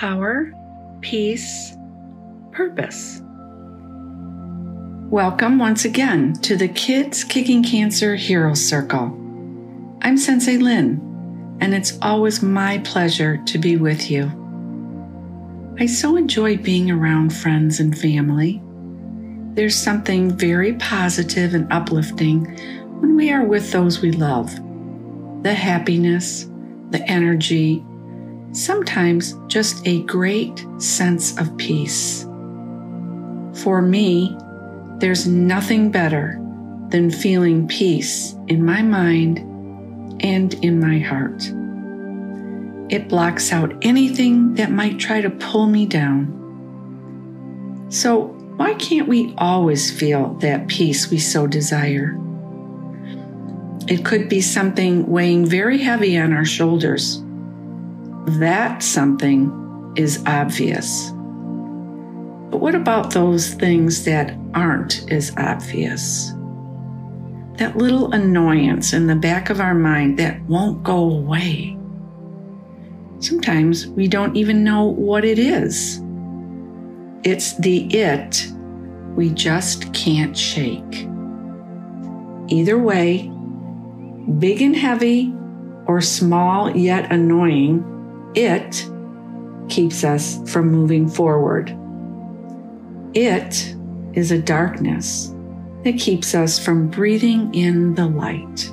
power, peace, purpose. Welcome once again to the Kids Kicking Cancer Hero Circle. I'm Sensei Lynn, and it's always my pleasure to be with you. I so enjoy being around friends and family. There's something very positive and uplifting when we are with those we love. The happiness, the energy, sometimes just a great sense of peace. For me, there's nothing better than feeling peace in my mind and in my heart. It blocks out anything that might try to pull me down. So, why can't we always feel that peace we so desire? It could be something weighing very heavy on our shoulders that something is obvious. But what about those things that aren't as obvious? That little annoyance in the back of our mind that won't go away. Sometimes we don't even know what it is. It's the it we just can't shake. Either way, big and heavy or small yet annoying, it keeps us from moving forward. It is a darkness that keeps us from breathing in the light.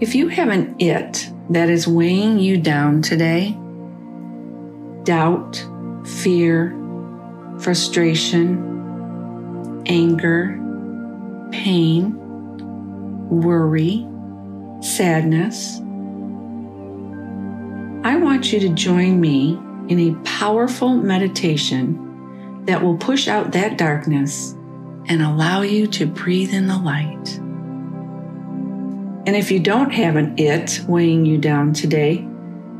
If you have an it that is weighing you down today, doubt, fear, frustration, anger, pain, worry, sadness, I want you to join me in a powerful meditation that will push out that darkness and allow you to breathe in the light. And if you don't have an it weighing you down today,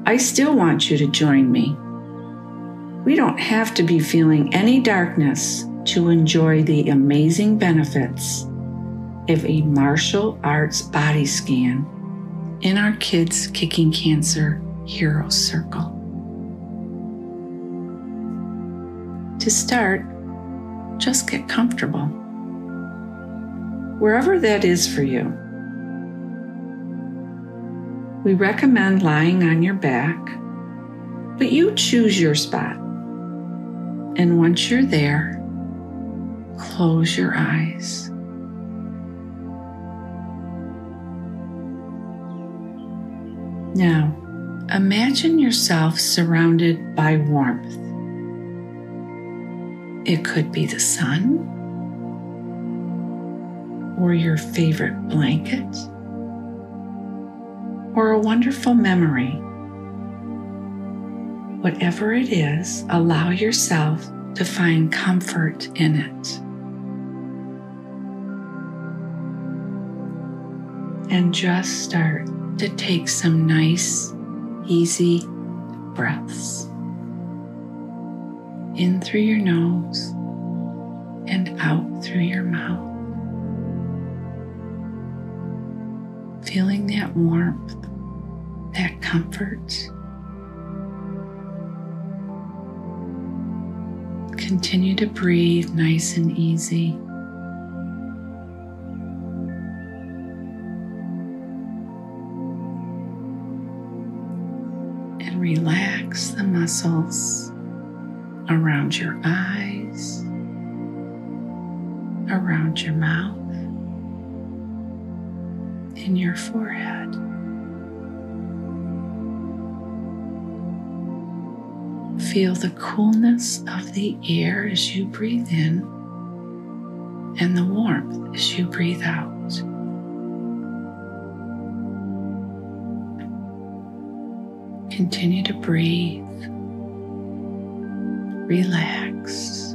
I still want you to join me. We don't have to be feeling any darkness to enjoy the amazing benefits of a martial arts body scan in our Kids Kicking Cancer Hero Circle. To start, just get comfortable. Wherever that is for you. We recommend lying on your back, but you choose your spot. And once you're there, close your eyes. Now, Imagine yourself surrounded by warmth. It could be the sun, or your favorite blanket, or a wonderful memory. Whatever it is, allow yourself to find comfort in it. And just start to take some nice easy breaths in through your nose and out through your mouth. Feeling that warmth, that comfort. Continue to breathe nice and easy. Muscles around your eyes, around your mouth, in your forehead. Feel the coolness of the air as you breathe in and the warmth as you breathe out. Continue to breathe. Relax.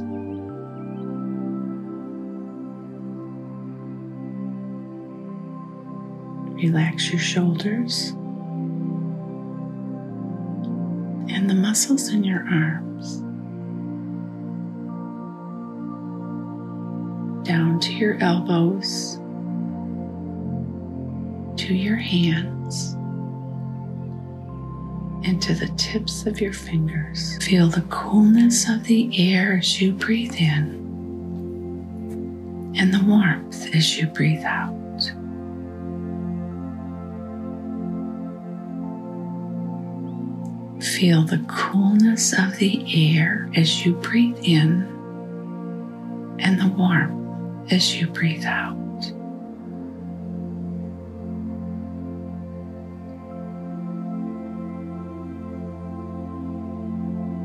Relax your shoulders and the muscles in your arms. Down to your elbows, to your hands into the tips of your fingers. Feel the coolness of the air as you breathe in and the warmth as you breathe out. Feel the coolness of the air as you breathe in and the warmth as you breathe out.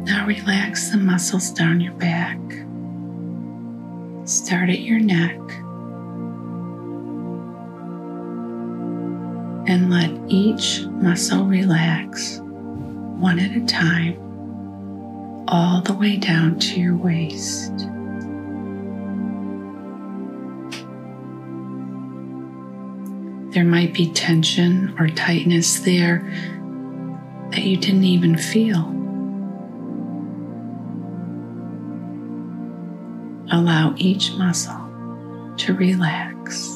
Now relax the muscles down your back. Start at your neck and let each muscle relax one at a time, all the way down to your waist. There might be tension or tightness there that you didn't even feel. Allow each muscle to relax.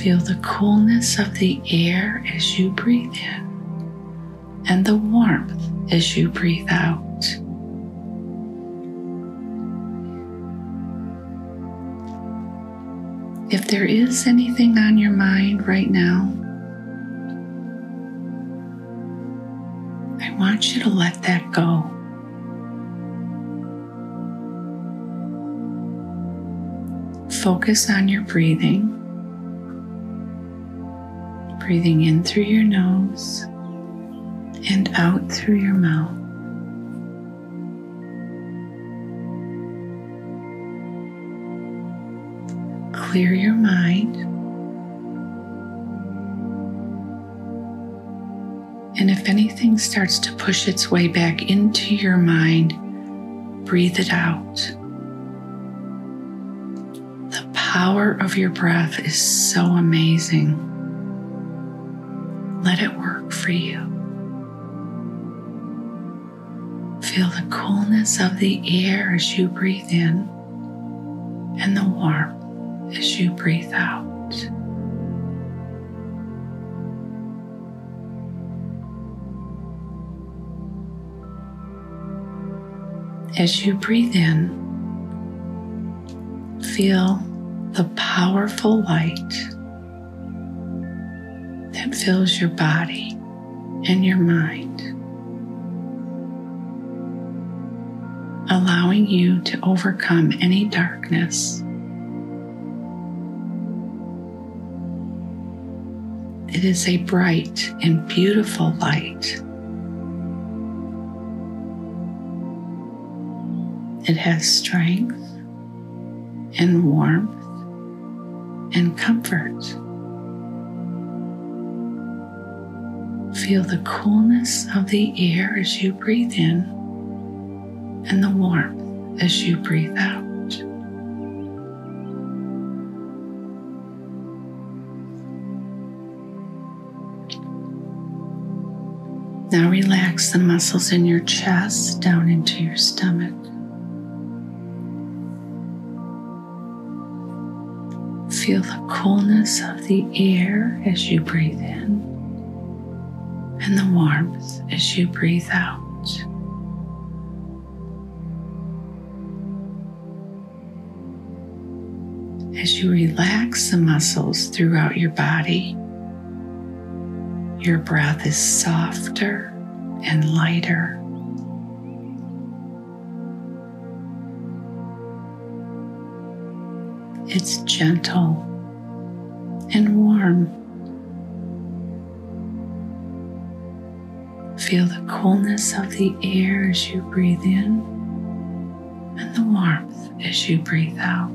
Feel the coolness of the air as you breathe in and the warmth as you breathe out. If there is anything on your mind right now, want you to let that go. Focus on your breathing. Breathing in through your nose and out through your mouth. Clear your mind. If anything starts to push its way back into your mind, breathe it out. The power of your breath is so amazing. Let it work for you. Feel the coolness of the air as you breathe in and the warmth as you breathe out. As you breathe in, feel the powerful light that fills your body and your mind, allowing you to overcome any darkness. It is a bright and beautiful light. It has strength and warmth and comfort. Feel the coolness of the air as you breathe in and the warmth as you breathe out. Now relax the muscles in your chest down into your stomach. Feel the coolness of the air as you breathe in and the warmth as you breathe out. As you relax the muscles throughout your body, your breath is softer and lighter. It's gentle and warm. Feel the coolness of the air as you breathe in and the warmth as you breathe out.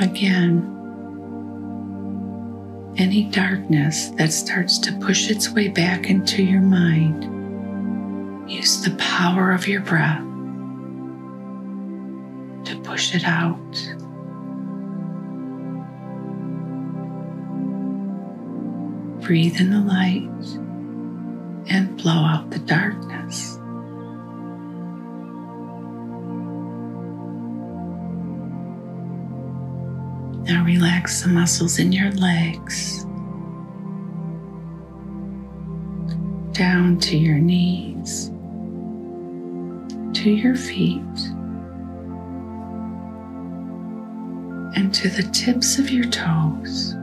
Again, any darkness that starts to push its way back into your mind, use the power of your breath to push it out. Breathe in the light and blow out the darkness. Now relax the muscles in your legs, down to your knees, to your feet, and to the tips of your toes.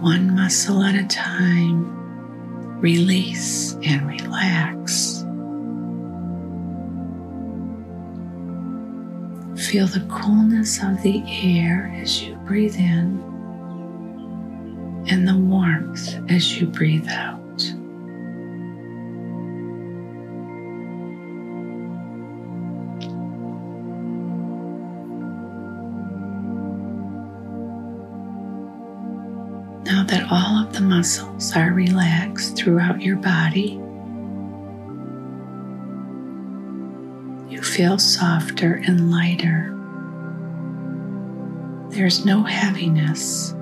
One muscle at a time, release and relax. Feel the coolness of the air as you breathe in and the warmth as you breathe out. Now that all of the muscles are relaxed throughout your body, feel softer and lighter. There's no heaviness,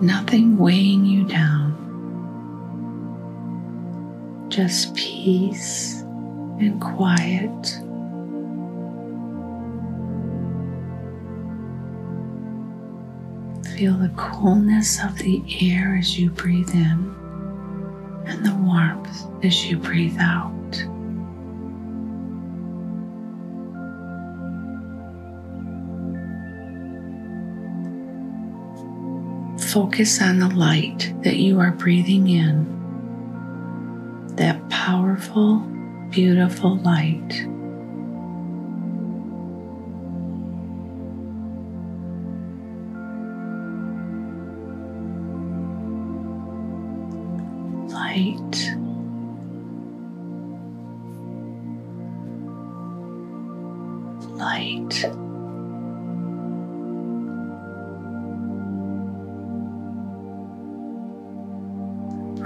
nothing weighing you down, just peace and quiet. Feel the coolness of the air as you breathe in and the warmth as you breathe out. Focus on the light that you are breathing in, that powerful, beautiful light. Light. Light.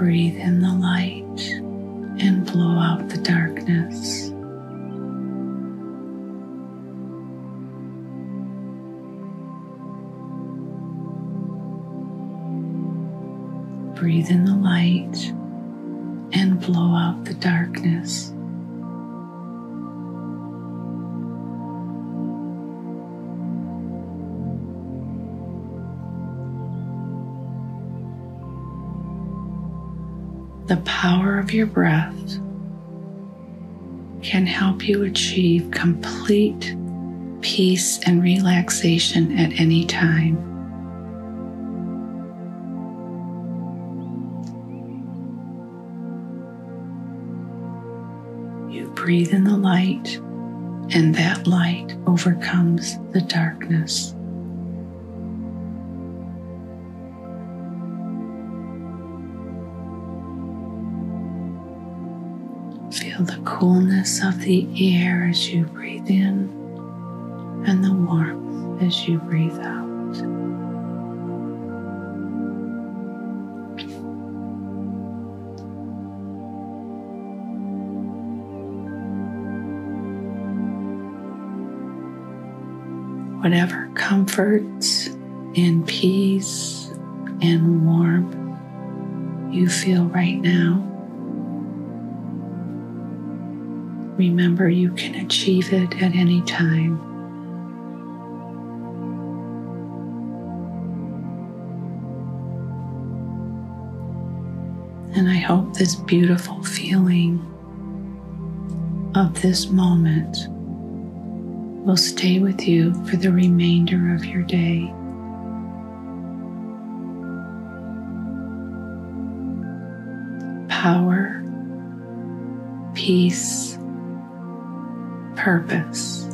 Breathe in the light and blow out the darkness. Breathe in the light and blow out the darkness. The power of your breath can help you achieve complete peace and relaxation at any time. You breathe in the light, and that light overcomes the darkness. Coolness of the air as you breathe in and the warmth as you breathe out. Whatever comforts and peace and warmth you feel right now Remember, you can achieve it at any time. And I hope this beautiful feeling of this moment will stay with you for the remainder of your day. Power, peace, purpose.